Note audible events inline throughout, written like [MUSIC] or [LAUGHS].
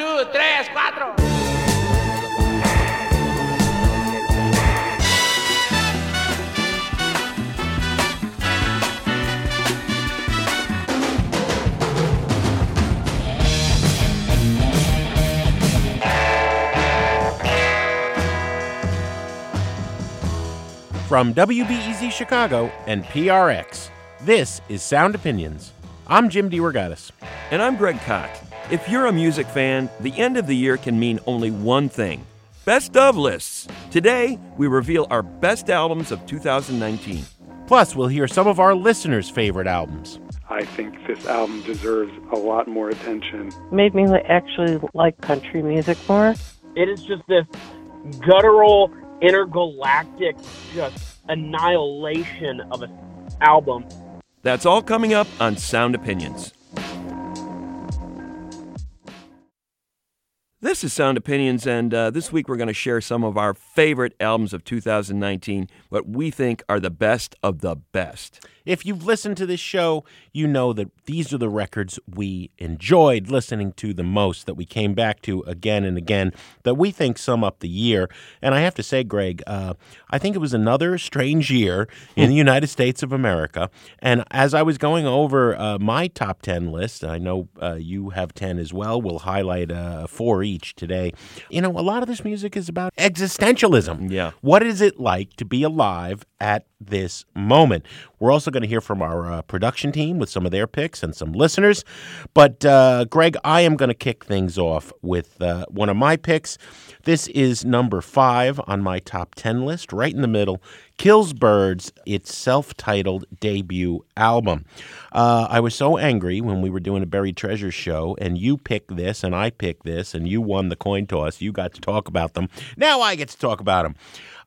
two, tres, cuatro. From WBEZ Chicago and PRX, this is Sound Opinions. I'm Jim DeRogatis. And I'm Greg Kot. If you're a music fan, the end of the year can mean only one thing best of lists. Today, we reveal our best albums of 2019. Plus, we'll hear some of our listeners' favorite albums. I think this album deserves a lot more attention. Made me actually like country music more. It is just this guttural, intergalactic, just annihilation of an album. That's all coming up on Sound Opinions. This is Sound Opinions, and uh, this week we're going to share some of our favorite albums of 2019, what we think are the best of the best. If you've listened to this show, you know that these are the records we enjoyed listening to the most, that we came back to again and again, that we think sum up the year. And I have to say, Greg, uh, I think it was another strange year in the United States of America. And as I was going over uh, my top 10 list, I know uh, you have 10 as well. We'll highlight uh, four each today. You know, a lot of this music is about existentialism. Yeah. What is it like to be alive at this moment? We're also going to hear from our uh, production team with some of their picks and some listeners. But, uh, Greg, I am going to kick things off with uh, one of my picks. This is number five on my top 10 list, right in the middle. Kills Birds, its self titled debut album. Uh, I was so angry when we were doing a Buried Treasure show, and you picked this, and I picked this, and you won the coin toss. You got to talk about them. Now I get to talk about them.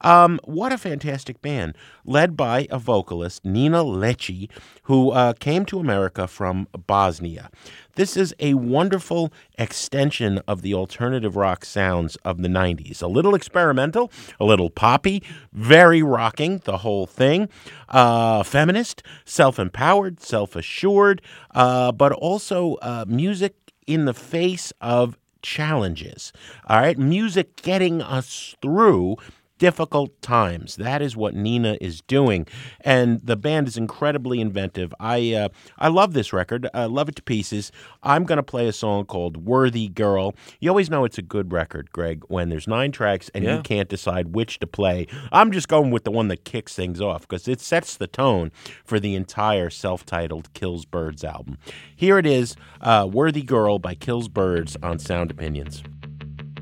Um, what a fantastic band, led by a vocalist, Nina Ljeti, who uh, came to America from Bosnia. This is a wonderful extension of the alternative rock sounds of the 90s. A little experimental, a little poppy, very rocking, the whole thing. Uh, feminist, self empowered, self assured, uh, but also uh, music in the face of challenges. All right, music getting us through difficult times. That is what Nina is doing, and the band is incredibly inventive. I uh, I love this record. I love it to pieces. I'm going to play a song called "Worthy Girl." You always know it's a good record, Greg, when there's nine tracks and Yeah. you can't decide which to play. I'm just going with the one that kicks things off because it sets the tone for the entire self-titled Kills Birds album. Here it is, uh, "Worthy Girl" by Kills Birds on Sound Opinions.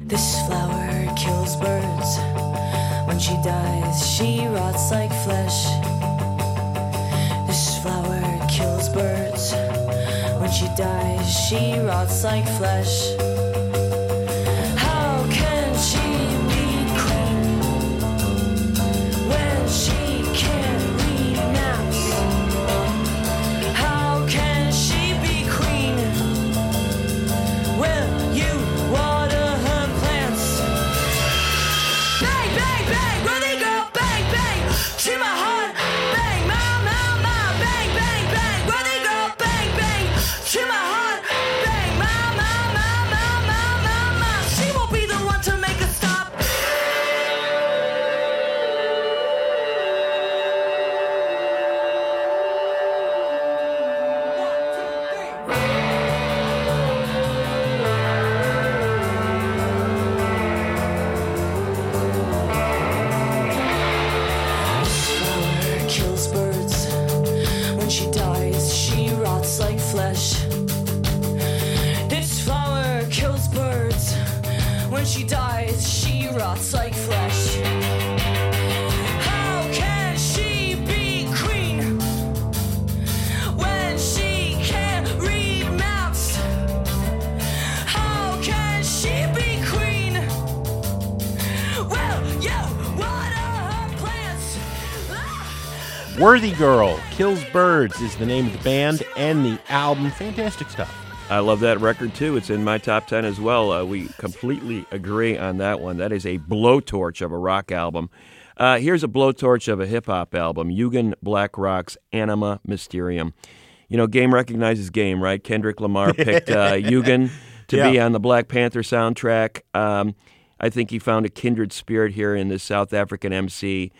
This flower kills birds. She dies, she rots like flesh. This flower kills birds. When she dies, she rots like flesh. Worthy Girl, Kills Birds is the name of the band and the album. Fantastic stuff. I love that record too. It's in my top 10 as well. Uh, we completely agree on that one. That is a blowtorch of a rock album. Uh, here's a blowtorch of a hip hop album Yugen Blakrok's Anima Mysterium. You know, game recognizes game, right? Kendrick Lamar [LAUGHS] picked uh, Yugen to Yeah. be on the Black Panther soundtrack. Um, I think he found a kindred spirit here in this South African MC.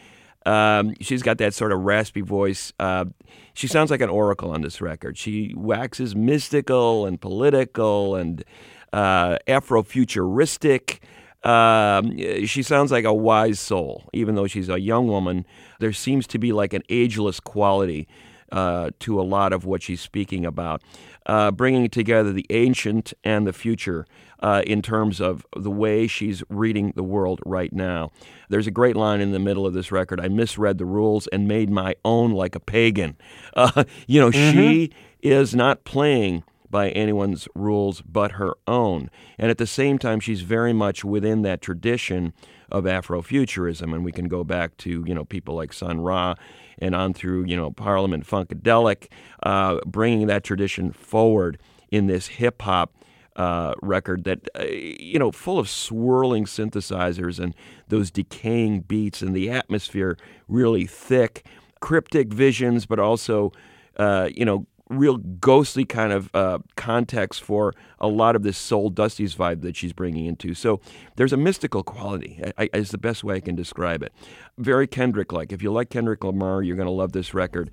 Um, she's got that sort of raspy voice. Uh, she sounds like an oracle on this record. She waxes mystical and political and uh, Afrofuturistic. Um, she sounds like a wise soul, even though she's a young woman. There seems to be like an ageless quality uh, to a lot of what she's speaking about, uh, bringing together the ancient and the future uh, in terms of the way she's reading the world right now. There's a great line in the middle of this record I misread the rules and made my own like a pagan. [LAUGHS] Uh, you know, she is not playing by anyone's rules but her own. And at the same time, she's very much within that tradition of Afrofuturism. And we can go back to, you know, people like Sun Ra and on through, you know, Parliament Funkadelic, uh, bringing that tradition forward in this hip hop. Uh, record that uh, you know, full of swirling synthesizers and those decaying beats, and the atmosphere really thick, cryptic visions, but also uh, you know, real ghostly kind of uh, context for a lot of this soul Dusty's vibe that she's bringing into. So there's a mystical quality, I, I, is the best way I can describe it. Very Kendrick like. If you like Kendrick Lamar, you're going to love this record.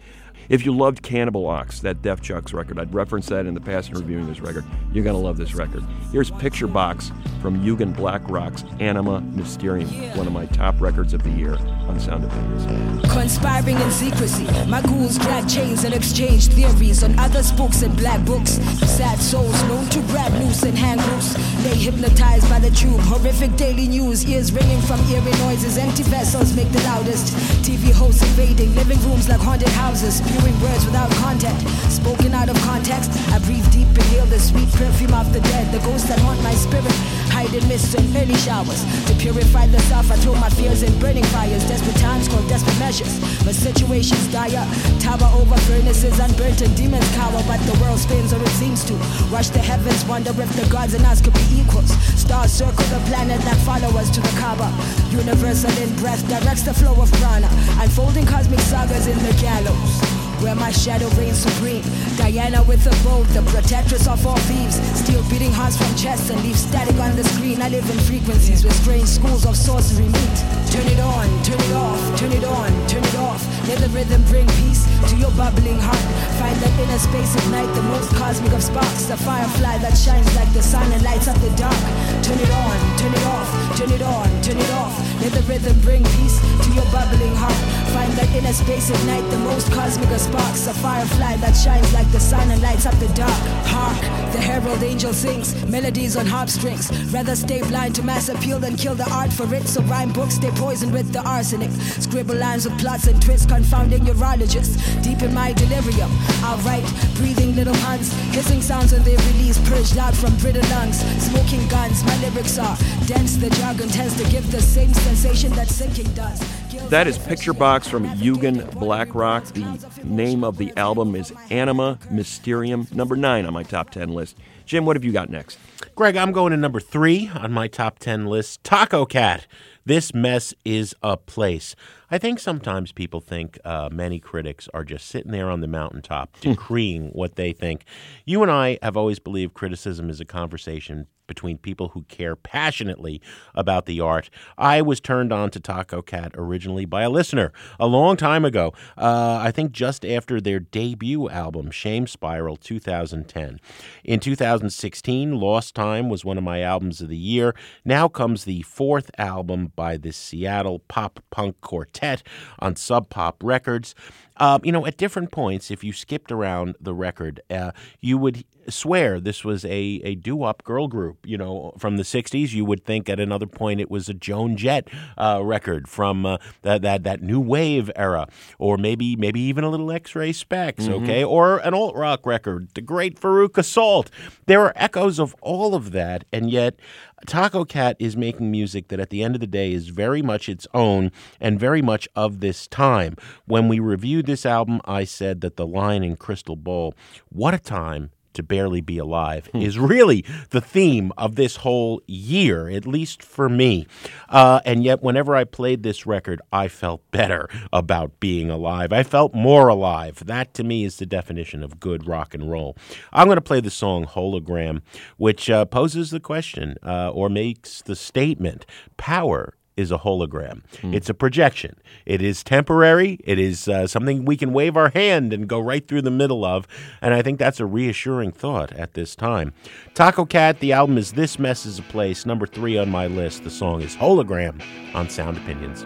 If you loved Cannibal Ox, that Def Jux record, I'd reference that in the past in reviewing this record. You're going to love this record. Here's Picture Box from Yugen Blakrok's Anima Mysterium, one of my top records of the year on Sound Opinions. Conspiring in secrecy, my ghouls drag chains and exchange theories on other spooks and black books. Sad souls known to grab loose and hang loose. They hypnotized by the tube, horrific daily news, ears ringing from eerie noises. Empty vessels make the loudest. TV hosts invading living rooms like haunted houses, spewing words without content, spoken out of context. I breathe deep, and inhale the sweet perfume of the dead, the ghosts that haunt my spirit. Hide in mists and early showers. To purify the self, I throw my fears in burning fires. Desperate times call desperate measures. Situations dire. Tower over furnaces, unburnt and demons cower. But the world spins, or it seems to. Rush the heavens, wonder if the gods and us could be equals. Stars circle the planet that follow us to the Kaaba. Universal in breath directs the flow of prana. Unfolding cosmic sagas in the gallows where my shadow reigns supreme. Diana with a bow, the protectress of all thieves. Steel beating hearts from chests and leave static on the screen. I live in frequencies where strange schools of sorcery meet. Turn it on, turn it off, turn it on, turn it off. Let the rhythm bring peace to your bubbling heart. Find that inner space, of night, the most cosmic of sparks. The firefly that shines like the sun and lights up the dark. Turn it on, turn it off, turn it on, turn it off. Let the rhythm bring peace to your bubbling heart. Find that inner space, at night, the most cosmic of sparks. A firefly that shines like the sun and lights up the dark. Hark, the herald angel sings melodies on harp strings. Rather stay blind to mass appeal than kill the art for it. So rhyme books stay poisoned with the arsenic. Scribble lines with plots and twists, confounding urologists. Deep in my delirium, I'll write breathing little puns, hissing sounds when they release, purged out from brittle lungs. Smoking guns, my lyrics are dense. The jargon tends to give the same sensation that sinking does. That is Picture Box from Yugen Blakrok. The name of the album is Anima Mysterium, number nine on my top 10 list. Jim, what have you got next? Greg, I'm going to number three on my top 10 list Tacocat. This mess is a place. I think sometimes people think uh, many critics are just sitting there on the mountaintop decreeing what they think. You and I have always believed criticism is a conversation between people who care passionately about the art. I was turned on to Tacocat originally by a listener a long time ago. Uh, I think just after their debut album, Shame Spiral 2010. In 2016, Lost Time was one of my albums of the year. Now comes the fourth album by this Seattle pop punk quartet on Sub Pop Records. Uh, you know, at different points, if you skipped around the record, uh, you would swear this was a, a doo wop girl group, you know, from the 60s. You would think at another point it was a Joan Jett uh, record from uh, that, that that new wave era, or maybe maybe even a little X-Ray Spex, okay, or an alt rock record, the great Veruca Salt. There are echoes of all of that, and yet Tacocat is making music that at the end of the day is very much its own and very much of this time. When we reviewed this album, I said that the line in Crystal Ball, what a time to barely be alive is really the theme of this whole year, at least for me. Uh, and yet, whenever I played this record, I felt better about being alive. I felt more alive. That to me is the definition of good rock and roll. I'm going to play the song Hologram, which uh, poses the question uh, or makes the statement power is a hologram. It's a projection. It is temporary. It is uh, something we can wave our hand and go right through the middle of. And I think that's a reassuring thought at this time. Tacocat, the album is This Mess is a Place, number three on my list. The song is Hologram on Sound Opinions.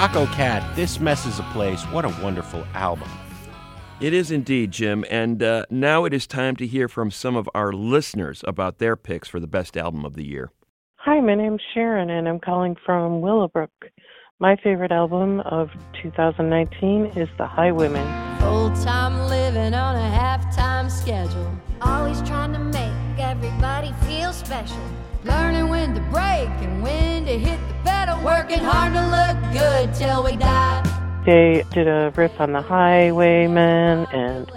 Tacocat. This messes a place. What a wonderful album. It is indeed, Jim. And uh, now it is time to hear from some of our listeners about their picks for the best album of the year. Hi, my name's Sharon, and I'm calling from Willowbrook. My favorite album of 2019 is The Highwomen. Full time living on a half time schedule. Always trying to make everybody feel special. Learning when to break and when to hit the pedal. Working hard to look good till we die. They did a riff on The Highwaymen, and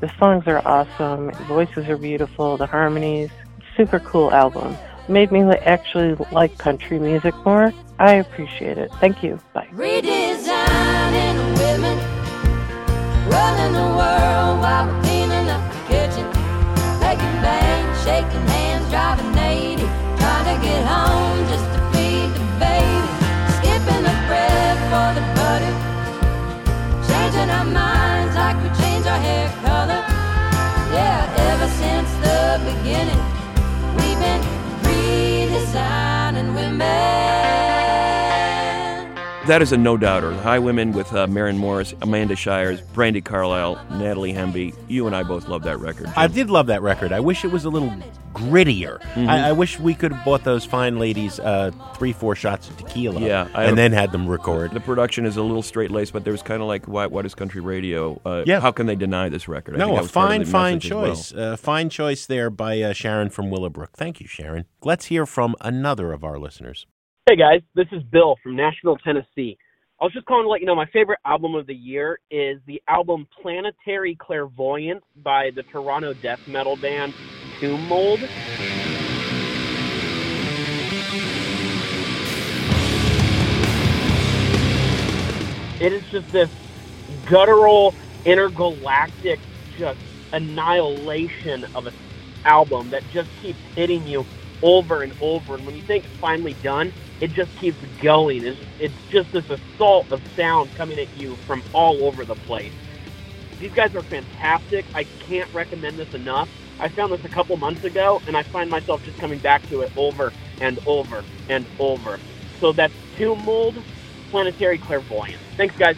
the songs are awesome. Voices are beautiful, the harmonies. Super cool album. Made me actually like country music more. I appreciate it. Thank you. Bye. Redesigning women. Running the world women. That is a no doubter. The Highwomen with uh, Maren Morris, Amanda Shires, Brandi Carlile, Natalie Hemby. You and I both love that record. I did love that record. I wish it was a little grittier. Mm-hmm. I, I wish we could have bought those fine ladies uh, three, four shots of tequila Yeah, I- and then had them record. The production is a little straight laced, but there was kind of like, why, what is country radio? Uh, Yeah. How can they deny this record? I no, think a was part of fine, fine as well. choice. Uh, fine choice there by uh, Sharon from Willowbrook. Thank you, Sharon. Let's hear from another of our listeners. Hey guys, this is Bill from Nashville, Tennessee. I was just calling to let you know my favorite album of the year is the album Planetary Clairvoyance by the Toronto death metal band Tomb Mold. It is just this guttural, intergalactic, just annihilation of an album that just keeps hitting you over and over. And when you think it's finally done, it just keeps going. It's, it's just this assault of sound coming at you from all over the place. These guys are fantastic. I can't recommend this enough. I found this a couple months ago, and I find myself just coming back to it over and over and over. So that's Tomb Mold, Planetary Clairvoyance. Thanks, guys.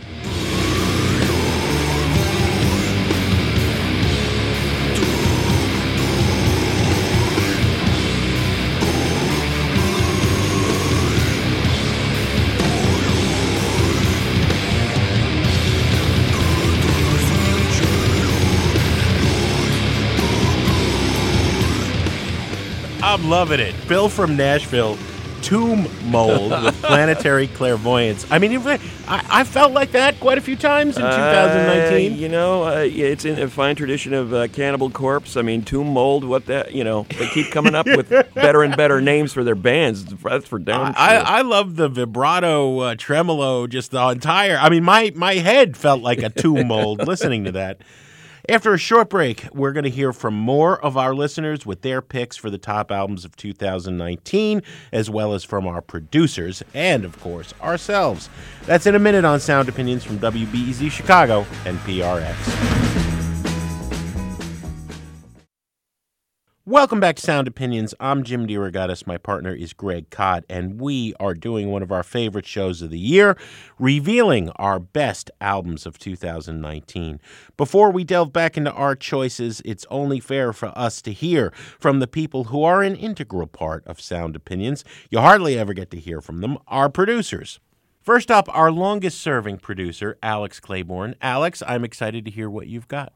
Loving it. Bill from Nashville, Tomb Mold with [LAUGHS] Planetary Clairvoyance. I mean, I, I felt like that quite a few times in 2019. Uh, you know, uh, it's in a fine tradition of uh, Cannibal Corpse. I mean, Tomb Mold. What that? You know, they keep coming up with [LAUGHS] better and better names for their bands. That's for damn I, sure. I love the vibrato, uh, tremolo, just the entire. I mean, my my head felt like a tomb mold listening to that. [LAUGHS] After a short break, we're going to hear from more of our listeners with their picks for the top albums of 2019, as well as from our producers and, of course, ourselves. That's in a minute on Sound Opinions from WBEZ Chicago and PRX. Welcome back to Sound Opinions. I'm Jim DeRogatis. My partner is Greg Kot, and we are doing one of our favorite shows of the year, revealing our best albums of 2019. Before we delve back into our choices, it's only fair for us to hear from the people who are an integral part of Sound Opinions. You hardly ever get to hear from them, our producers. First up, our longest serving producer, Alex Claiborne. Alex, I'm excited to hear what you've got.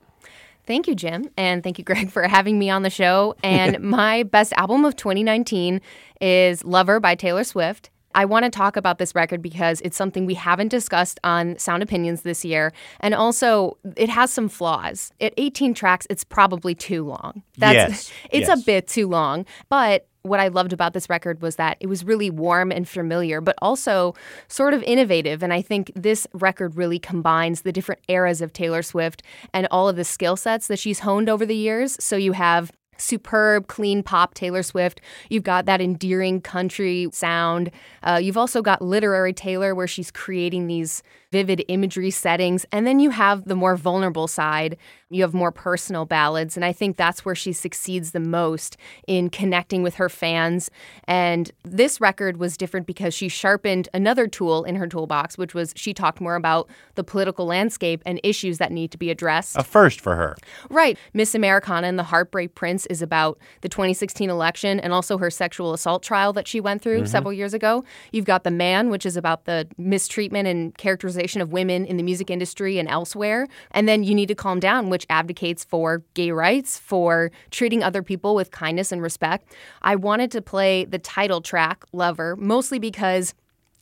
Thank you, Jim. And thank you, [LAUGHS] Greg, for having me on the show. And [LAUGHS] my best album of 2019 is Lover by Taylor Swift. I want to talk about this record because it's something we haven't discussed on Sound Opinions this year. And also, it has some flaws. At 18 tracks, it's probably too long. Yes, [LAUGHS] It's yes. a bit too long. But what I loved about this record was that it was really warm and familiar, but also sort of innovative. And I think this record really combines the different eras of Taylor Swift and all of the skill sets that she's honed over the years. So you have superb, clean pop Taylor Swift. You've got that endearing country sound. Uh, you've also got literary Taylor, where she's creating these vivid imagery settings. And then you have the more vulnerable side. You have more personal ballads. And I think that's where she succeeds the most in connecting with her fans. And this record was different because she sharpened another tool in her toolbox, which was she talked more about the political landscape and issues that need to be addressed. A first for her. Right. Miss Americana and the Heartbreak Prince is about the 2016 election and also her sexual assault trial that she went through mm-hmm. several years ago. You've got The Man, which is about the mistreatment and characterization of women in the music industry and elsewhere. And then You Need to Calm Down, which advocates for gay rights, for treating other people with kindness and respect. I wanted to play the title track, Lover, mostly because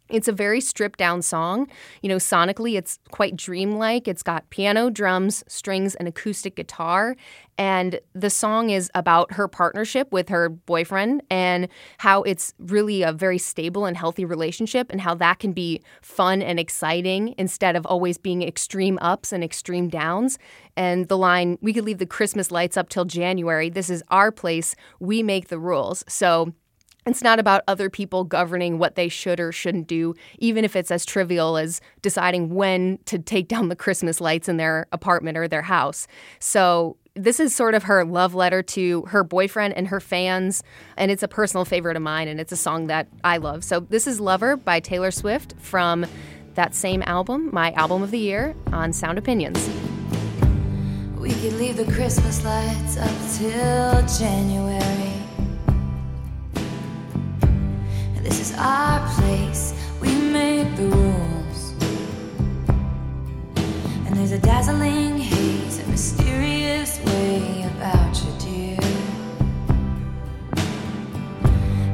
it's a very stripped down song. You know, sonically, it's quite dreamlike. It's got piano, drums, strings, and acoustic guitar. And the song is about her partnership with her boyfriend and how it's really a very stable and healthy relationship, and how that can be fun and exciting instead of always being extreme ups and extreme downs. And the line, we could leave the Christmas lights up till January. This is our place. We make the rules. So, it's not about other people governing what they should or shouldn't do, even if it's as trivial as deciding when to take down the Christmas lights in their apartment or their house. So, this is sort of her love letter to her boyfriend and her fans, and it's a personal favorite of mine, and it's a song that I love. So, this is Lover by Taylor Swift from that same album, my album of the year, on Sound Opinions. We could leave the Christmas lights up till January. This is our place, we make the rules. And there's a dazzling haze, a mysterious way about you, dear.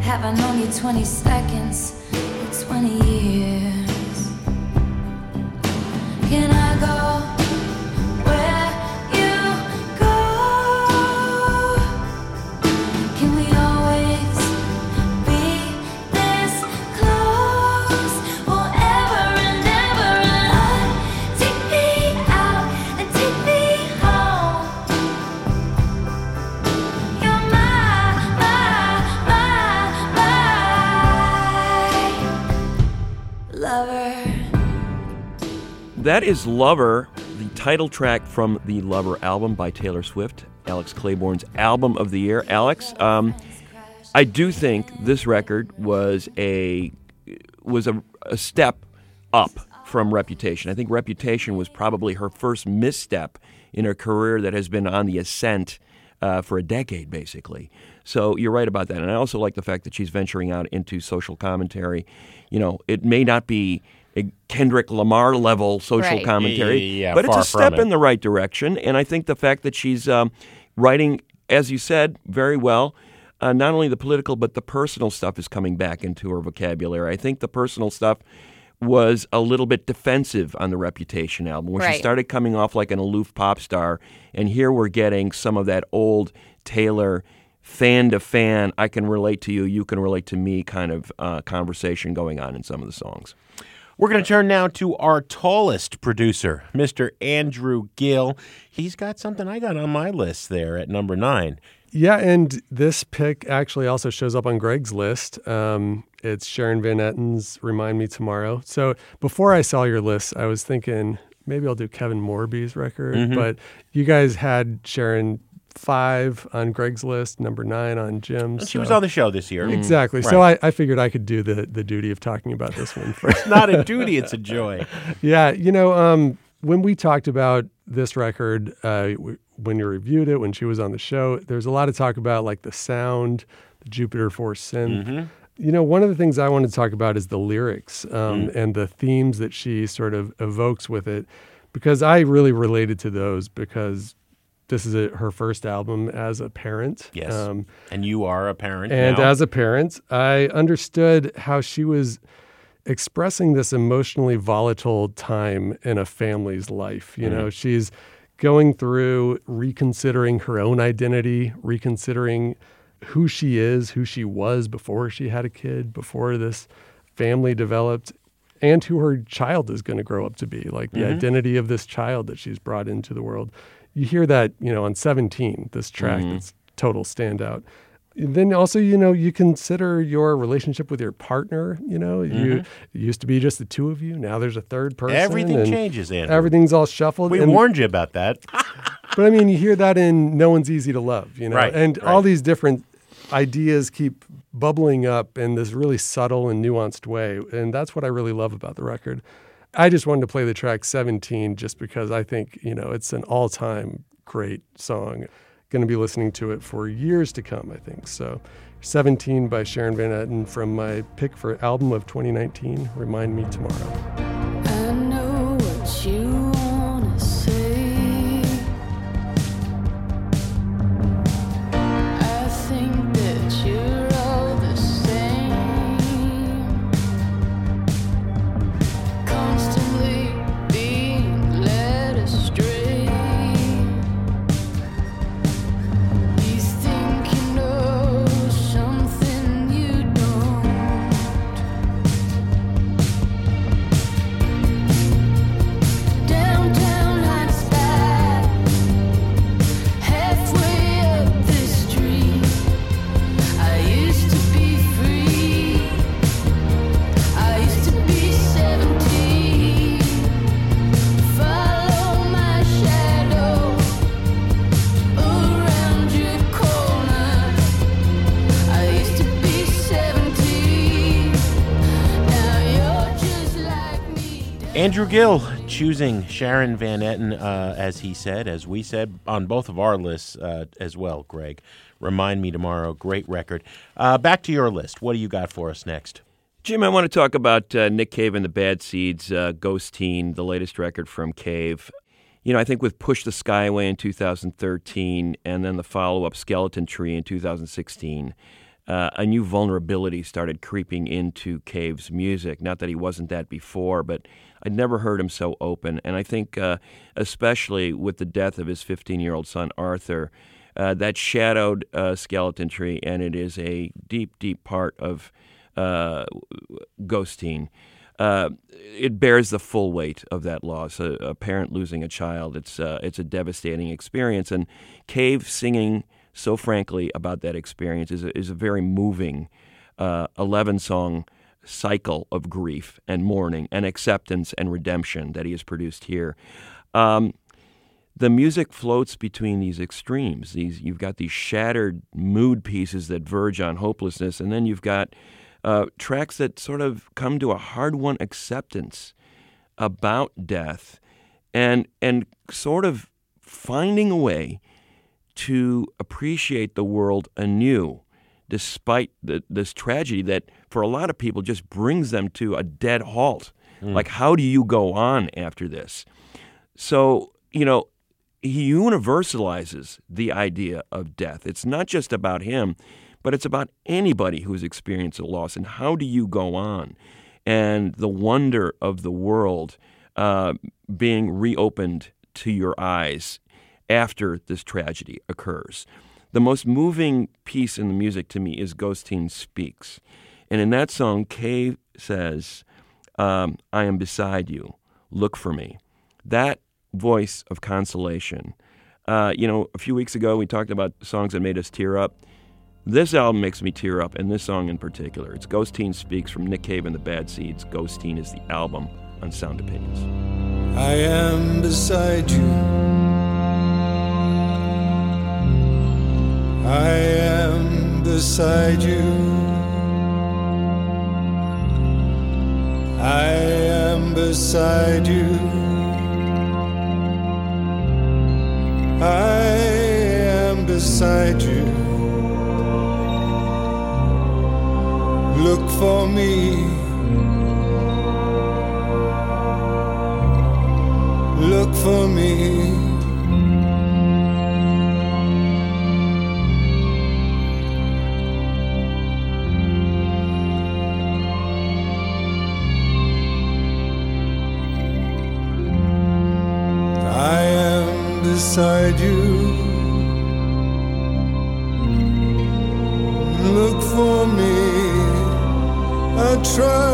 Have I known you 20 seconds or 20 years? Can I go? That is Lover, the title track from the Lover album by Taylor Swift, Alex Claiborne's album of the year. Alex, um, I do think this record was a was a, a step up from Reputation. I think Reputation was probably her first misstep in her career that has been on the ascent uh, for a decade, basically. So you're right about that. And I also like the fact that she's venturing out into social commentary. You know, it may not be a Kendrick Lamar level social Right. commentary, Yeah, but it's a step it. in the right direction. And I think the fact that she's um, writing, as you said, very well. Uh, not only the political, but the personal stuff is coming back into her vocabulary. I think the personal stuff was a little bit defensive on the Reputation album, where she started coming off like an aloof pop star, and here we're getting some of that old Taylor fan to fan, I can relate to you, you can relate to me kind of uh, conversation going on in some of the songs. We're going to turn now to our tallest producer, Mr. Andrew Gill. He's got something I got on my list there at number nine. Yeah, and this pick actually also shows up on Greg's list. Um, it's Sharon Van Etten's "Remind Me Tomorrow." So before I saw your list, I was thinking maybe I'll do Kevin Morby's record, Mhm. but you guys had Sharon five on Greg's list, number nine on Jim's. She was on the show this year. Exactly. So I, I figured I could do the the duty of talking about this one [LAUGHS] first. It's not a duty, it's a joy. Yeah, you know, um, when we talked about this record, uh, w- when you reviewed it, when she was on the show, there's a lot of talk about like the sound, the Jupiter-4 synth. Mhm. You know, one of the things I want to talk about is the lyrics um, Mm. and the themes that she sort of evokes with it, because I really related to those because this is a, her first album as a parent. Yes. Um, and you are a parent and now. as a parent, I understood how she was expressing this emotionally volatile time in a family's life. You know, Mhm. she's going through reconsidering her own identity, reconsidering who she is, who she was before she had a kid, before this family developed, and who her child is going to grow up to be, like the Mhm. identity of this child that she's brought into the world. You hear that, you know, on 17, this track Mhm. that's total standout. Then also, you know, you consider your relationship with your partner. You know, you Mhm. it used to be just the two of you. Now there's a third person. Everything and changes, Andrew. Everything's all shuffled. We and- warned you about that. [LAUGHS] but I mean, you hear that in "No One's Easy to Love," you know, Right, and right. all these different ideas keep bubbling up in this really subtle and nuanced way, and that's what I really love about the record. I just wanted to play the track 17 just because I think you know it's an all-time great song. Going to be listening to it for years to come, I think. So, 17 by Sharon Van Etten from my pick for album of 2019. Remind me tomorrow. Andrew Gill choosing Sharon Van Etten, uh, as he said, as we said on both of our lists uh, as well, Greg. Remind Me Tomorrow, great record. Uh, back to your list. What do you got for us next? Jim, I want to talk about uh, Nick Cave and the Bad Seeds, uh, Ghosteen, the latest record from Cave. You know, I think with Push the Sky Away in 2013 and then the follow up Skeleton Tree in 2016, uh, a new vulnerability started creeping into Cave's music. Not that he wasn't that before, but I'd never heard him so open. And I think, uh, especially with the death of his 15 year old son, Arthur, uh, that shadowed uh, Skeleton Tree, and it is a deep, deep part of uh, Ghosteen. Uh, it bears the full weight of that loss. A, a parent losing a child, it's uh, it's a devastating experience. And Cave singing so frankly about that experience is a, is a very moving uh, eleven song cycle of grief and mourning and acceptance and redemption that he has produced here. Um, the music floats between these extremes. These you've got these shattered mood pieces that verge on hopelessness, and then you've got uh, tracks that sort of come to a hard-won acceptance about death and and sort of finding a way to appreciate the world anew despite the, this tragedy that for a lot of people just brings them to a dead halt. Like how do you go on after this? So you know he universalizes the idea of death. It's not just about him but it's about anybody who's experienced a loss and how do you go on? And the wonder of the world uh, being reopened to your eyes after this tragedy occurs. The most moving piece in the music to me is Ghosteen Speaks. And in that song, Cave says, um, I am beside you, look for me. That voice of consolation. Uh, you know, a few weeks ago we talked about songs that made us tear up. This album makes me tear up, and this song in particular. It's Ghosteen Speaks from Nick Cave and the Bad Seeds. Ghosteen is the album on Sound Opinions. I am beside you. I am beside you. I am beside you. I am beside you. Look for me. Look for me. Beside you. Look for me. I try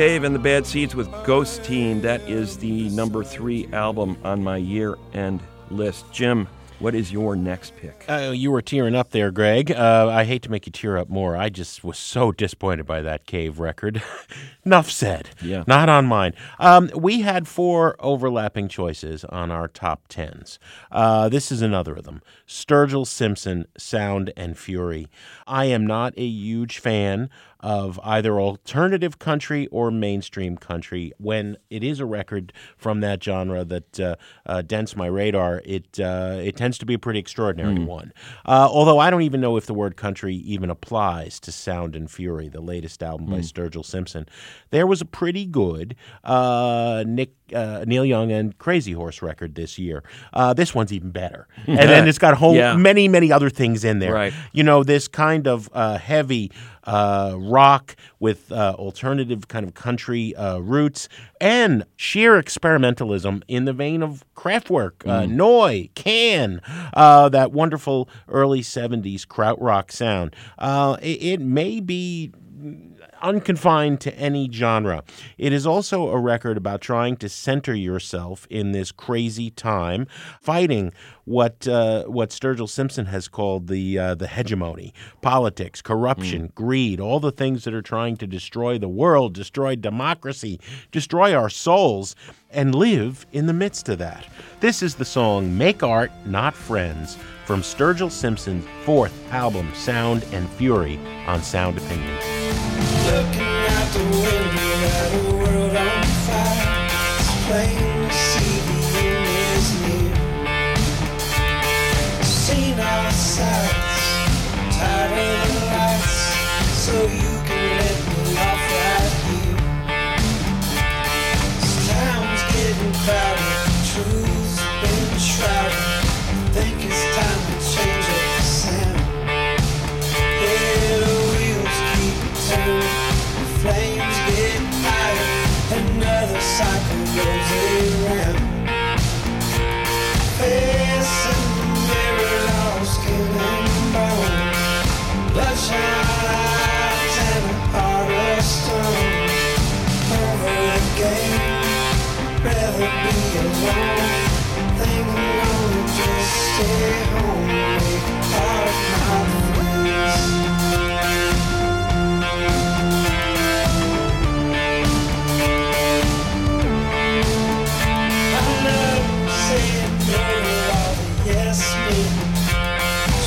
Cave and the Bad Seeds with Ghosteen. That is the number three album on my year end list. Jim, what is your next pick? Uh, you were tearing up there, Greg. Uh, I hate to make you tear up more. I just was so disappointed by that Cave record. [LAUGHS] Enough said. Yeah. Not on mine. Um, we had four overlapping choices on our top tens. Uh, this is another of them Sturgill Simpson, Sound and Fury. I am not a huge fan of either alternative country or mainstream country. When it is a record from that genre that uh, uh, dents my radar, it uh, it tends to be a pretty extraordinary one. Uh, although I don't even know if the word country even applies to Sound and Fury, the latest album by Sturgill Simpson. There was a pretty good uh, Nick uh, Neil Young and Crazy Horse record this year. Uh, this one's even better, [LAUGHS] and then it's got whole Yeah. many many other things in there. Right. You know this kind of uh, heavy uh, rock with uh, alternative kind of country uh, roots and sheer experimentalism in the vein of Kraftwerk, uh, Neu!, Can, uh, that wonderful early 70s krautrock sound. Uh, it, it may be unconfined to any genre. It is also a record about trying to center yourself in this crazy time, fighting what uh, what Sturgill Simpson has called the uh, the hegemony, politics, corruption, greed, all the things that are trying to destroy the world, destroy democracy, destroy our souls, and live in the midst of that. This is the song "Make Art, Not Friends" from Sturgill Simpson's fourth album, Sound and Fury, on Sound Opinions. Looking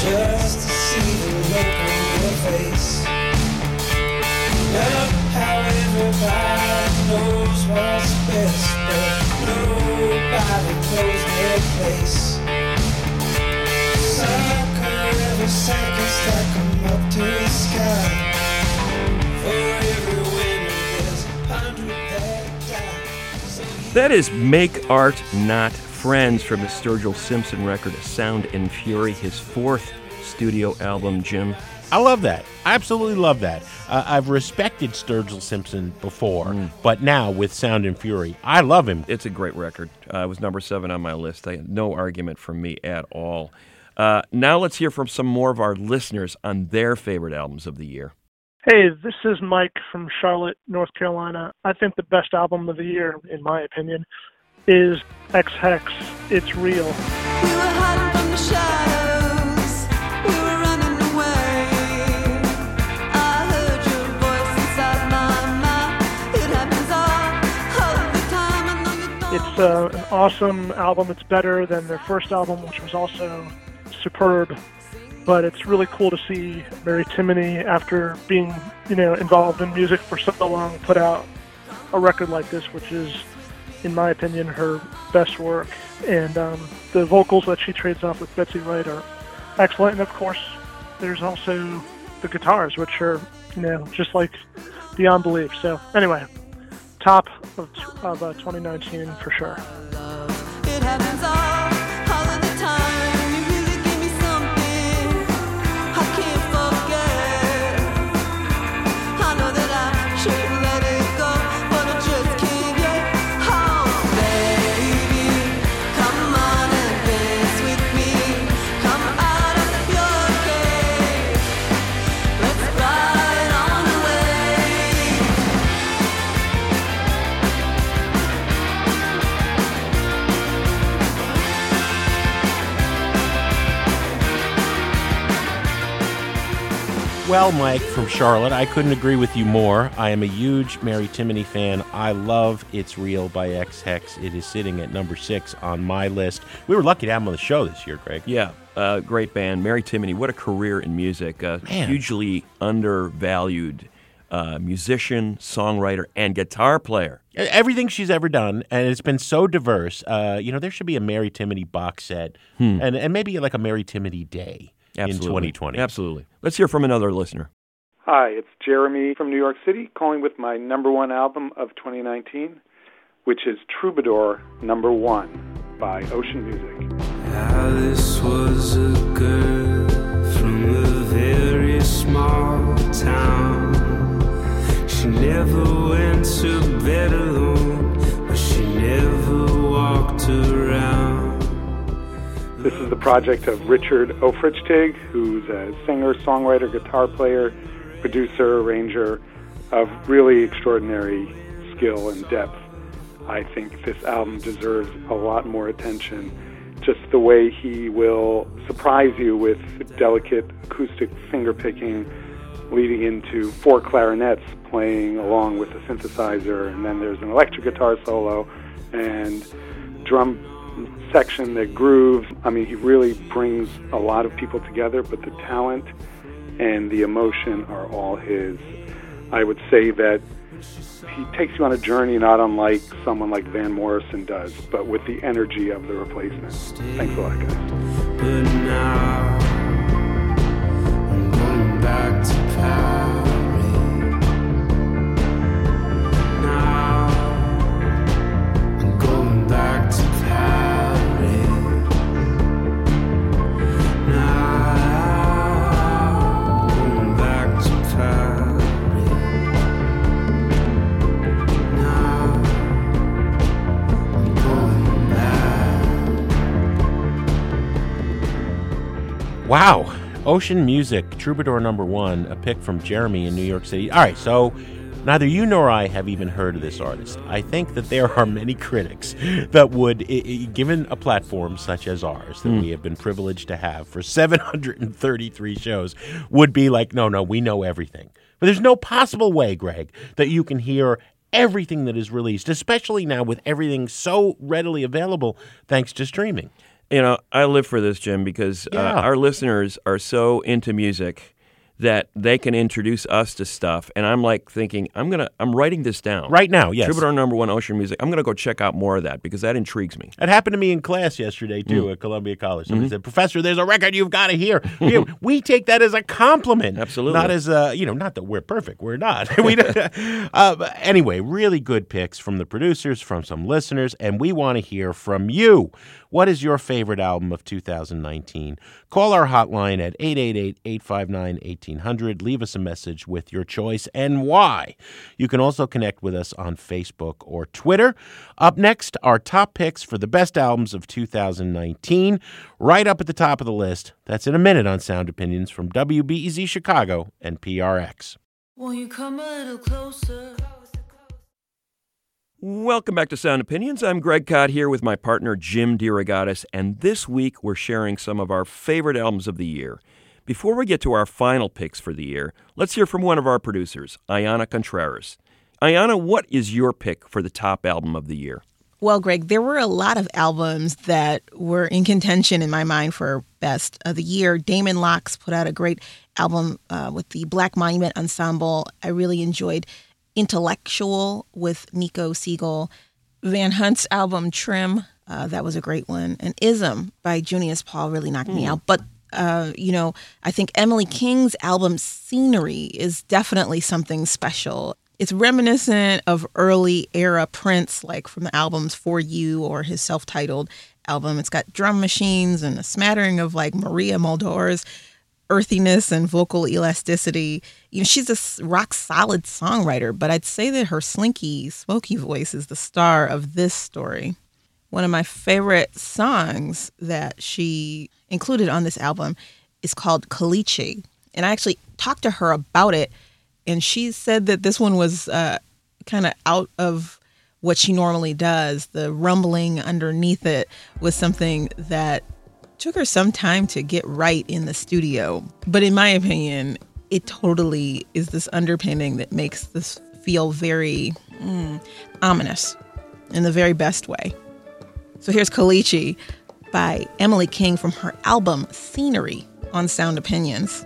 just to see the look on your face. How everybody knows what's best, but nobody knows their place. Sucker every second stack up to the sky. That is Make Art Not Friends from the Sturgill Simpson record, Sound and Fury, his fourth studio album, Jim. I love that. I absolutely love that. Uh, I've respected Sturgill Simpson before, but now with Sound and Fury, I love him. It's a great record. Uh, it was number seven on my list. I, no argument from me at all. Uh, now let's hear from some more of our listeners on their favorite albums of the year. Hey, this is Mike from Charlotte, North Carolina. I think the best album of the year, in my opinion, is Ex Hex. It's real. It's uh, an awesome album. It's better than their first album, which was also superb. But it's really cool to see Mary Timony, after being, you know, involved in music for so long, put out a record like this, which is, in my opinion, her best work. And um, the vocals that she trades off with Betsy Wright are excellent. And of course, there's also the guitars, which are, you know, just like beyond belief. So anyway, top of, of uh, 2019 for sure. Well, Mike from Charlotte, I couldn't agree with you more. I am a huge Mary Timony fan. I love It's Real by Ex Hex. It is sitting at number six on my list. We were lucky to have him on the show this year, Greg. Yeah, uh, great band. Mary Timony, what a career in music. Uh, hugely undervalued uh, musician, songwriter, and guitar player. Everything she's ever done, and it's been so diverse. Uh, you know, there should be a Mary Timony box set, Hmm. and and maybe like a Mary Timony day Absolutely. in 2020. Absolutely. Let's hear from another listener. Hi, it's Jeremy from New York City calling with my number one album of 2019, which is Troubadour Number One by Ocean Music. Alice was a girl from a very small town. She never went to bed alone, but she never walked around. This is the project of Richard Aufrichtig, who's a singer, songwriter, guitar player, producer, arranger of really extraordinary skill and depth. I think this album deserves a lot more attention. Just the way he will surprise you with delicate acoustic finger picking, leading into four clarinets playing along with a synthesizer, and then there's an electric guitar solo and drum section that grooves. I mean, he really brings a lot of people together, but the talent and the emotion are all his. I would say that he takes you on a journey not unlike someone like Van Morrison does, but with the energy of the replacements. Thanks a lot, guys. Wow. Ocean Music, Troubadour number one, a pick from Jeremy in New York City. All right, so Neither you nor I have even heard of this artist. I think that there are [LAUGHS] many critics that would, i- i- given a platform such as ours that Hmm. we have been privileged to have for [LAUGHS] 733 shows, would be like, no, no, we know everything. But there's no possible way, Greg, that you can hear everything that is released, especially now with everything so readily available thanks to streaming. You know, I live for this, Jim, because uh, our listeners are so into music that they can introduce us to stuff, and I'm like thinking, I'm gonna, I'm writing this down Right now, yes. Troubadour number one, Ocean Music. I'm gonna go check out more of that because that intrigues me. It happened to me in class yesterday too Mm. at Columbia College. Somebody Mhm. said, "Professor, there's a record you've got to hear." we, [LAUGHS] we take that as a compliment, Absolutely. not as a you know, not that we're perfect. We're not. [LAUGHS] we [LAUGHS] uh, anyway, really good picks from the producers, from some listeners, and we want to hear from you. What is your favorite album of 2019? Call our hotline at 888-859-1800. Leave us a message with your choice and why. You can also connect with us on Facebook or Twitter. Up next, our top picks for the best albums of 2019, right up at the top of the list. That's in a minute on Sound Opinions from WBEZ Chicago and PRX. Won't you come a little closer? Welcome back to Sound Opinions. I'm Greg Kot here with my partner Jim DeRogatis, and this week we're sharing some of our favorite albums of the year. Before we get to our final picks for the year, let's hear from one of our producers, Ayana Contreras. Ayana, what is your pick for the top album of the year? Well, Greg, there were a lot of albums that were in contention in my mind for best of the year. Damon Locks put out a great album uh, with the Black Monument Ensemble. I really enjoyed Intellexual with Nico Segal. Van Hunt's album Trim, uh, that was a great one. And Ism by Junius Paul really knocked me Hmm. out. But uh, you know, I think Emily King's album Scenery is definitely something special. It's reminiscent of early era Prince, like from the albums For You or his self titled album. It's got drum machines and a smattering of like Maria Muldaur's earthiness and vocal elasticity. You know, she's a rock solid songwriter, but I'd say that her slinky, smoky voice is the star of this story. One of my favorite songs that she included on this album is called Caliche. And I actually talked to her about it, and she said that this one was uh, kind of out of what she normally does. The rumbling underneath it was something that took her some time to get right in the studio. But in my opinion, it totally is this underpinning that makes this feel very mm, ominous in the very best way. So here's Caliche by Emily King from her album Scenery on Sound Opinions.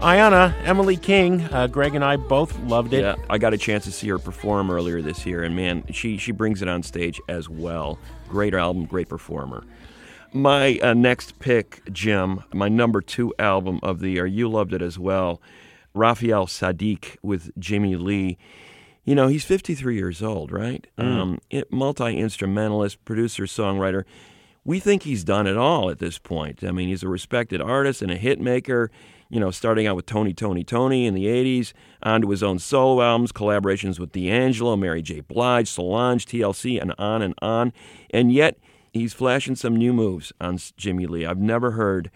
Ayana, Emily King, uh, Greg and I both loved it. Yeah, I got a chance to see her perform earlier this year, and man, she she brings it on stage as well. Great album, great performer. My uh, next pick, Jim, my number two album of the year. You loved it as well. Raphael Saadiq with Jimmy Lee. You know, he's 53 years old, right? Mm. Um, Multi instrumentalist, producer, songwriter. We think he's done it all at this point. I mean, he's a respected artist and a hit maker. You know, starting out with Tony, Tony, Tony in the 80s, onto his own solo albums, collaborations with D'Angelo, Mary J. Blige, Solange, TLC, and on and on. And yet, he's flashing some new moves on Jimmy Lee. I've never heard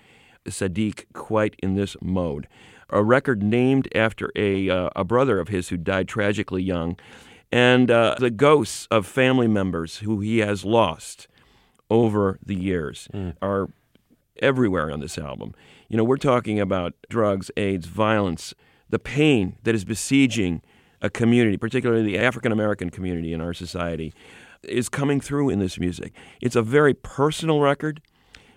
Saadiq quite in this mode. A record named after a, uh, a brother of his who died tragically young, and uh, the ghosts of family members who he has lost over the years are everywhere on this album. You know, we're talking about drugs, AIDS, violence, the pain that is besieging a community, particularly the African American community in our society, is coming through in this music. It's a very personal record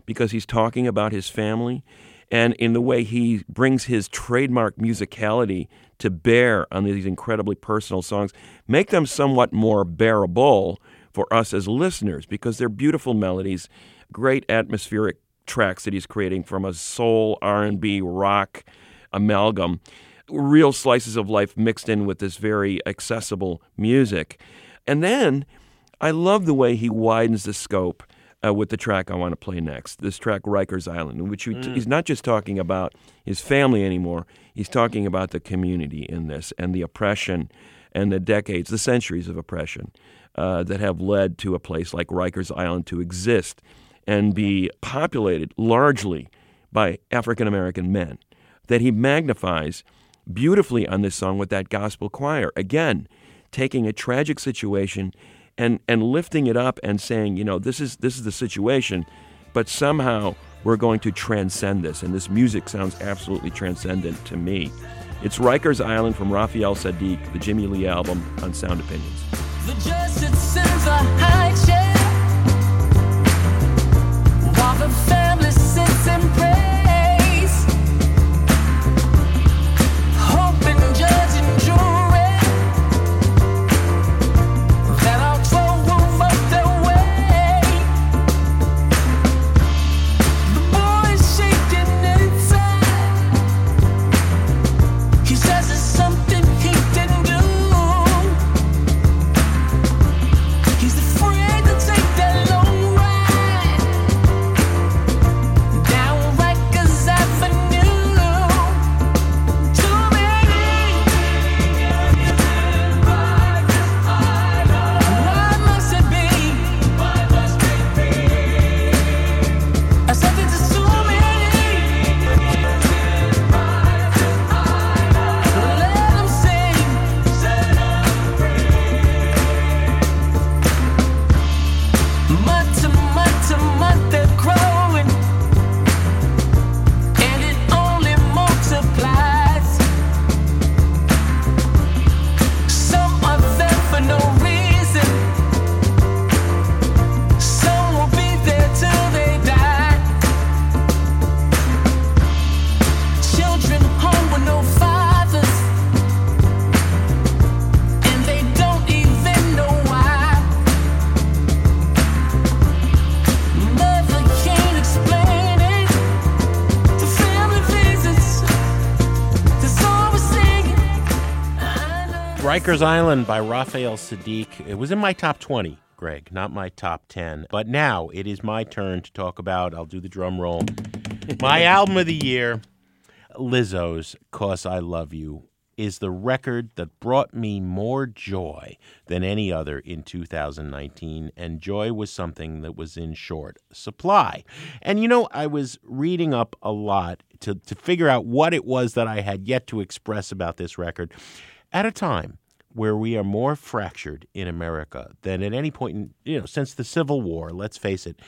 because he's talking about his family and in the way he brings his trademark musicality to bear on these incredibly personal songs, make them somewhat more bearable for us as listeners because they're beautiful melodies, great atmospheric tracks that he's creating from a soul, R&B, rock amalgam, real slices of life mixed in with this very accessible music. And then I love the way he widens the scope uh, with the track I want to play next. This track, Rikers Island, in which he- Mm. he's not just talking about his family anymore. He's talking about the community in this and the oppression and the decades, the centuries of oppression uh, that have led to a place like Rikers Island to exist and be populated largely by African American men. That he magnifies beautifully on this song with that gospel choir. Again, taking a tragic situation and, and lifting it up and saying, you know, this is this is the situation, but somehow we're going to transcend this. And this music sounds absolutely transcendent to me. It's Rikers Island from Raphael Saadiq, the Jimmy Lee album on Sound Opinions. Rikers Island by Raphael Saadiq. It was in my top 20, Greg, not my top 10. But now it is my turn to talk about, I'll do the drum roll, [LAUGHS] my album of the year, Lizzo's Cuz I Love You, is the record that brought me more joy than any other in 2019. And joy was something that was in short supply. And you know, I was reading up a lot to, to figure out what it was that I had yet to express about this record at a time where we are more fractured in America than at any point in, you know, since the Civil War, let's face it.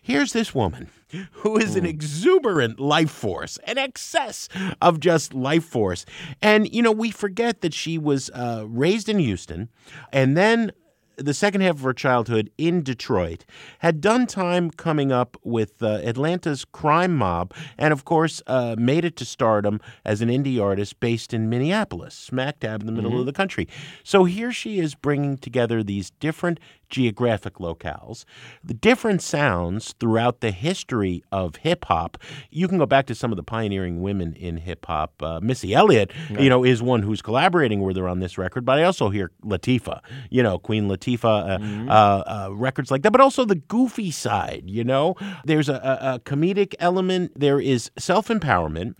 Here's this woman [LAUGHS] who is an exuberant life force, an excess of just life force. And, you know, we forget that she was uh, raised in Houston and then the second half of her childhood in Detroit, had done time coming up with uh, Atlanta's crime mob, and of course, uh, made it to stardom as an indie artist based in Minneapolis, smack dab in the middle Mhm. of the country. So here she is bringing together these different geographic locales, the different sounds throughout the history of hip hop. You can go back to some of the pioneering women in hip hop. Uh, Missy Elliott, Yeah. you know, is one who's collaborating with her on this record, but I also hear Latifah, you know, Queen Latifah, uh, Mm-hmm. uh, uh, records like that, but also the goofy side, you know. There's a, a, a comedic element, there is self empowerment,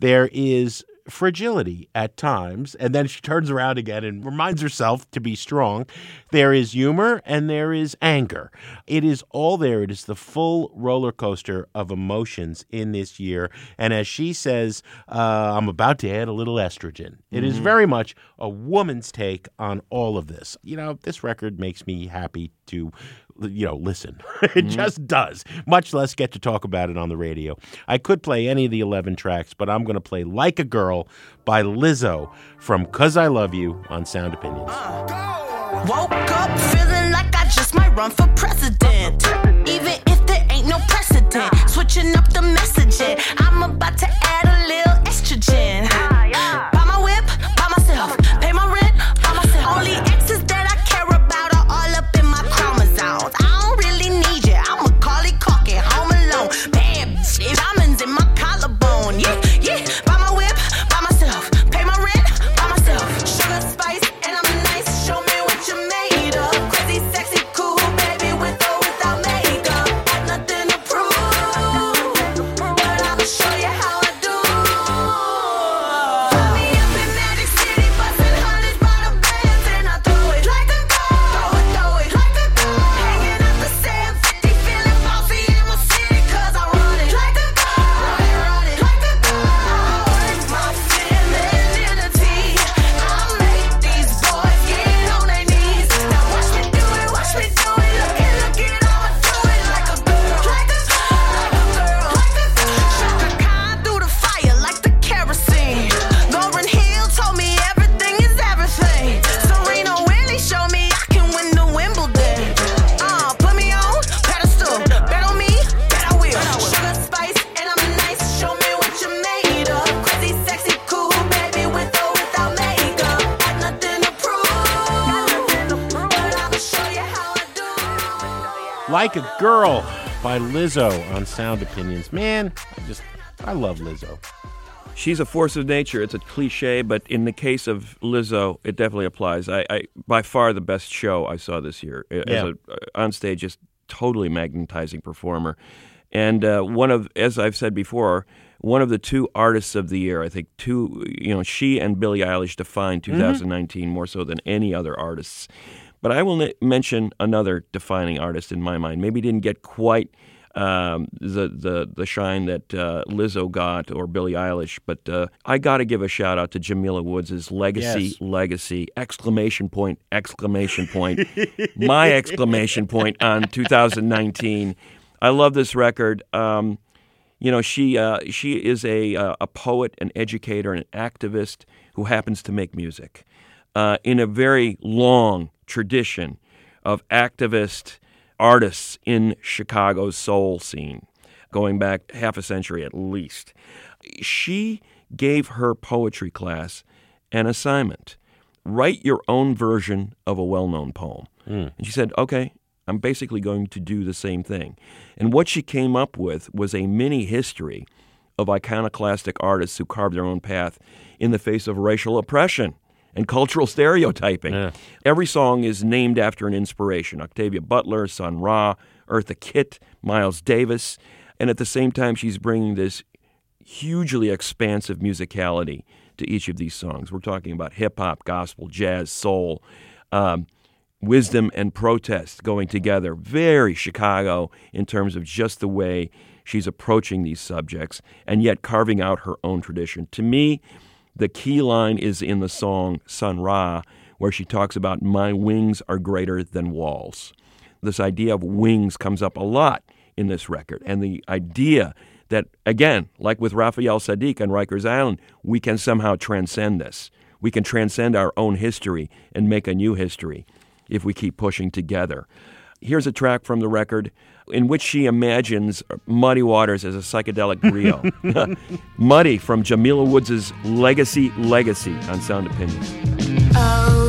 there is fragility at times, and then she turns around again and reminds herself to be strong. There is humor and there is anger. It is all there. It is the full roller coaster of emotions in this year. And as she says, uh, I'm about to add a little estrogen. It is Mhm. very much a woman's take on all of this. You know, this record makes me happy to you know, listen. [LAUGHS] it Mhm. just does, much less get to talk about it on the radio. I could play any of the 11 tracks, but I'm going to play Like a Girl by Lizzo from Cuz I Love You on Sound Opinions. Woke up feeling like I just might run for president. Even if there ain't no precedent. Switching up the messaging. I'm about to add a Girl by Lizzo on Sound Opinions. Man, I just, I love Lizzo. She's a force of nature. It's a cliche, but in the case of Lizzo, it definitely applies. I, I by far the best show I saw this year as Yeah. a on stage, just totally magnetizing performer, and uh, one of, as I've said before, one of the two artists of the year. I think two, you know, she and Billie Eilish defined 2019 more so than any other artists. But I will n- mention another defining artist in my mind. Maybe didn't get quite um, the the the shine that uh, Lizzo got or Billie Eilish, but uh, I got to give a shout out to Jamila Woods' legacy, Yes. legacy, exclamation point, exclamation point, my [LAUGHS] exclamation point on 2019. I love this record. Um, you know, she uh, she is a uh, a poet, an educator, and an activist who happens to make music uh, in a very long tradition of activist artists in Chicago's soul scene, going back half a century at least. She gave her poetry class an assignment write your own version of a well known poem. Hmm. And she said, okay, I'm basically going to do the same thing. And what she came up with was a mini history of iconoclastic artists who carved their own path in the face of racial oppression and cultural stereotyping. Every song is named after an inspiration Octavia Butler, Sun Ra, Eartha Kitt, Miles Davis. And at the same time, she's bringing this hugely expansive musicality to each of these songs. We're talking about hip hop, gospel, jazz, soul, um, wisdom, and protest going together. Very Chicago in terms of just the way she's approaching these subjects and yet carving out her own tradition. To me, the key line is in the song Sun Ra, where she talks about, My wings are greater than walls. This idea of wings comes up a lot in this record. And the idea that, again, like with Raphael Saadiq on Rikers Island, we can somehow transcend this. We can transcend our own history and make a new history if we keep pushing together. Here's a track from the record in which she imagines Muddy Waters as a psychedelic griot. [LAUGHS] Muddy from Jamila Woods' Legacy Legacy on Sound Opinions. Oh,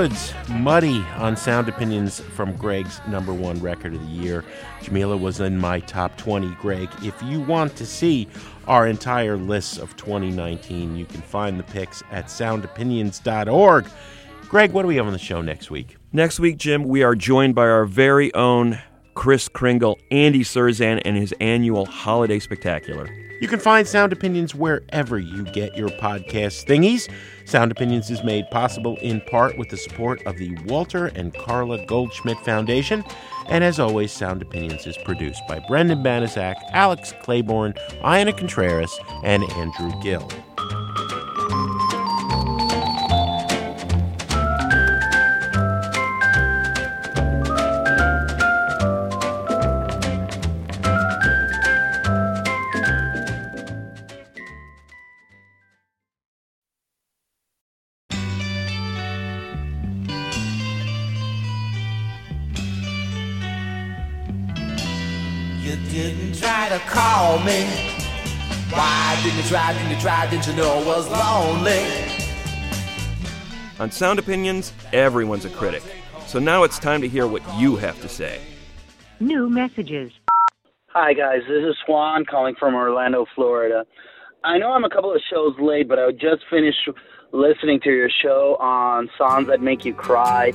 Woods, Muddy on Sound Opinions from Greg's number one record of the year. Jamila was in my top 20, Greg. If you want to see our entire list of 2019, you can find the picks at soundopinions.org. Greg, what do we have on the show next week? Next week, Jim, we are joined by our very own Kris Kringle, Andy Cirzan, and his annual Holiday Spectacular. You can find Sound Opinions wherever you get your podcast thingies. Sound Opinions is made possible in part with the support of the Walter and Carla Goldschmidt Foundation. And as always, Sound Opinions is produced by Brendan Banaszak, Alex Claiborne, Ayana Contreras, and Andrew Gill. Why didn't you try? Didn't you you know I was lonely? On Sound Opinions, everyone's a critic. So now it's time to hear what you have to say. New messages. Hi, guys. This is Juan calling from Orlando, Florida. I know I'm a couple of shows late, but I just finished listening to your show on songs that make you cry.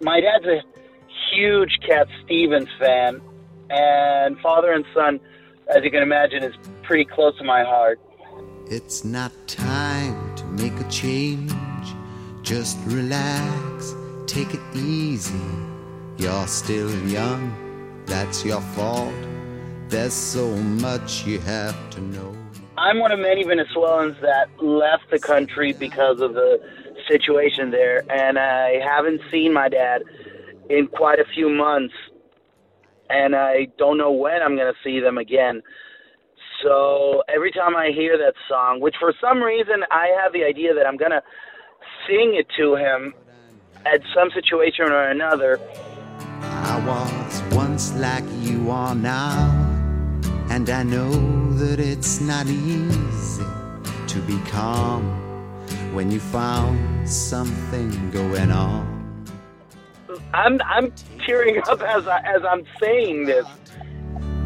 My dad's a huge Cat Stevens fan, and Father and Son, as you can imagine, is pretty close to my heart. It's not time to make a change. Just relax, take it easy. You're still young, that's your fault. There's so much you have to know. I'm one of many Venezuelans that left the country because of the situation there, and I haven't seen my dad in quite a few months, and I don't know when I'm going to see them again. So every time I hear that song, which for some reason I have the idea that I'm going to sing it to him at some situation or another, I was once like you are now, and I know that it's not easy to be calm when you found something going on. I'm I'm tearing up as I, as I'm saying this.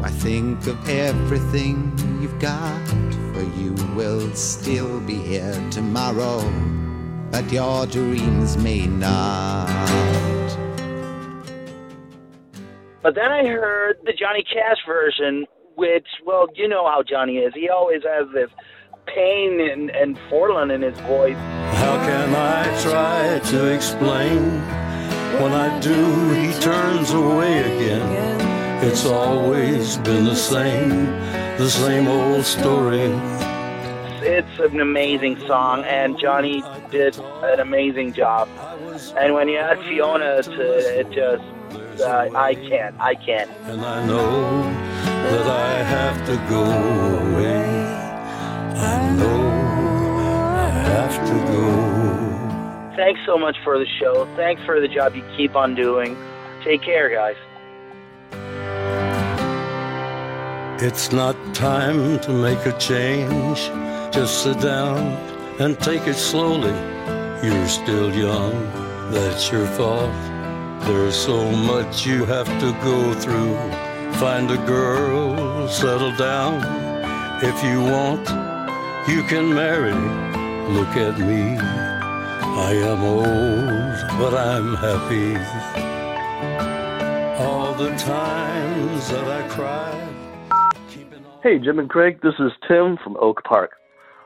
I think of everything you've got, for you will still be here tomorrow, but your dreams may not. But then I heard the Johnny Cash version, which, well, you know how Johnny is. He always has this pain and, and forlorn in his voice. How can I try to explain? When I do, he turns away again. It's always been the same, the same old story. It's an amazing song, and Johnny did an amazing job. And when you add Fiona to it, just uh, I can't, I can't. And I know that I have to go away. I know I have to go. Thanks so much for the show. Thanks for the job you keep on doing. Take care, guys. It's not time to make a change. Just sit down and take it slowly. You're still young, that's your fault. There's so much you have to go through. Find a girl, settle down. If you want, you can marry. Look at me. I am old, but I'm happy. All the times that I cried. Hey, Jim and Craig, this is Tim from Oak Park.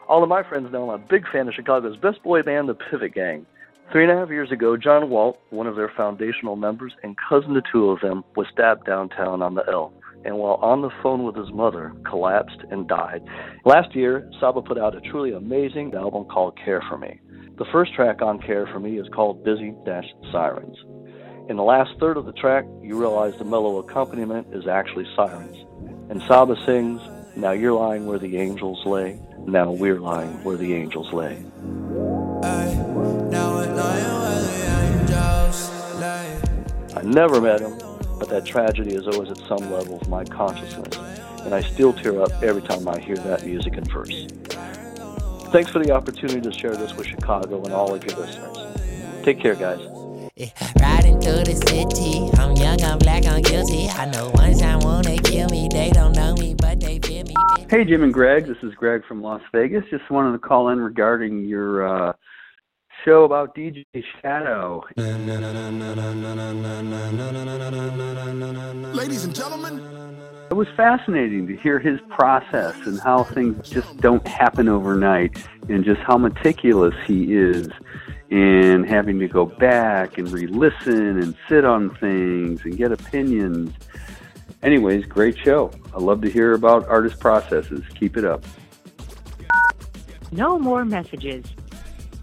All of my friends know I'm a big fan of Chicago's best boy band, the Pivot Gang. Three and a half years ago, John Walt, one of their foundational members, and cousin to two of them, was stabbed downtown on the L. and while on the phone with his mother, collapsed and died. Last year, Saba put out a truly amazing album called Care for Me. The first track on Care for Me is called Busy Dash Sirens. In the last third of the track, you realize the mellow accompaniment is actually sirens. And Saba sings, Now you're lying where the angels lay, now we're lying where the angels lay. I never met him, but that tragedy is always at some level of my consciousness, and I still tear up every time I hear that music in verse. Thanks for the opportunity to share this with Chicago and all of your listeners. Take care, guys. Riding through the city, I'm young, I'm black, I'm guilty. I know one time wanna kill me, they don't know me, but they feel me. Hey, Jim and Greg. This is Greg from Las Vegas. Just wanted to call in regarding your uh, show about DJ Shadow. Ladies and gentlemen, It was fascinating to hear his process and how things just don't happen overnight and just how meticulous he is in having to go back and re-listen and sit on things and get opinions. Anyways, great show. I love to hear about artist processes. Keep it up. No more messages.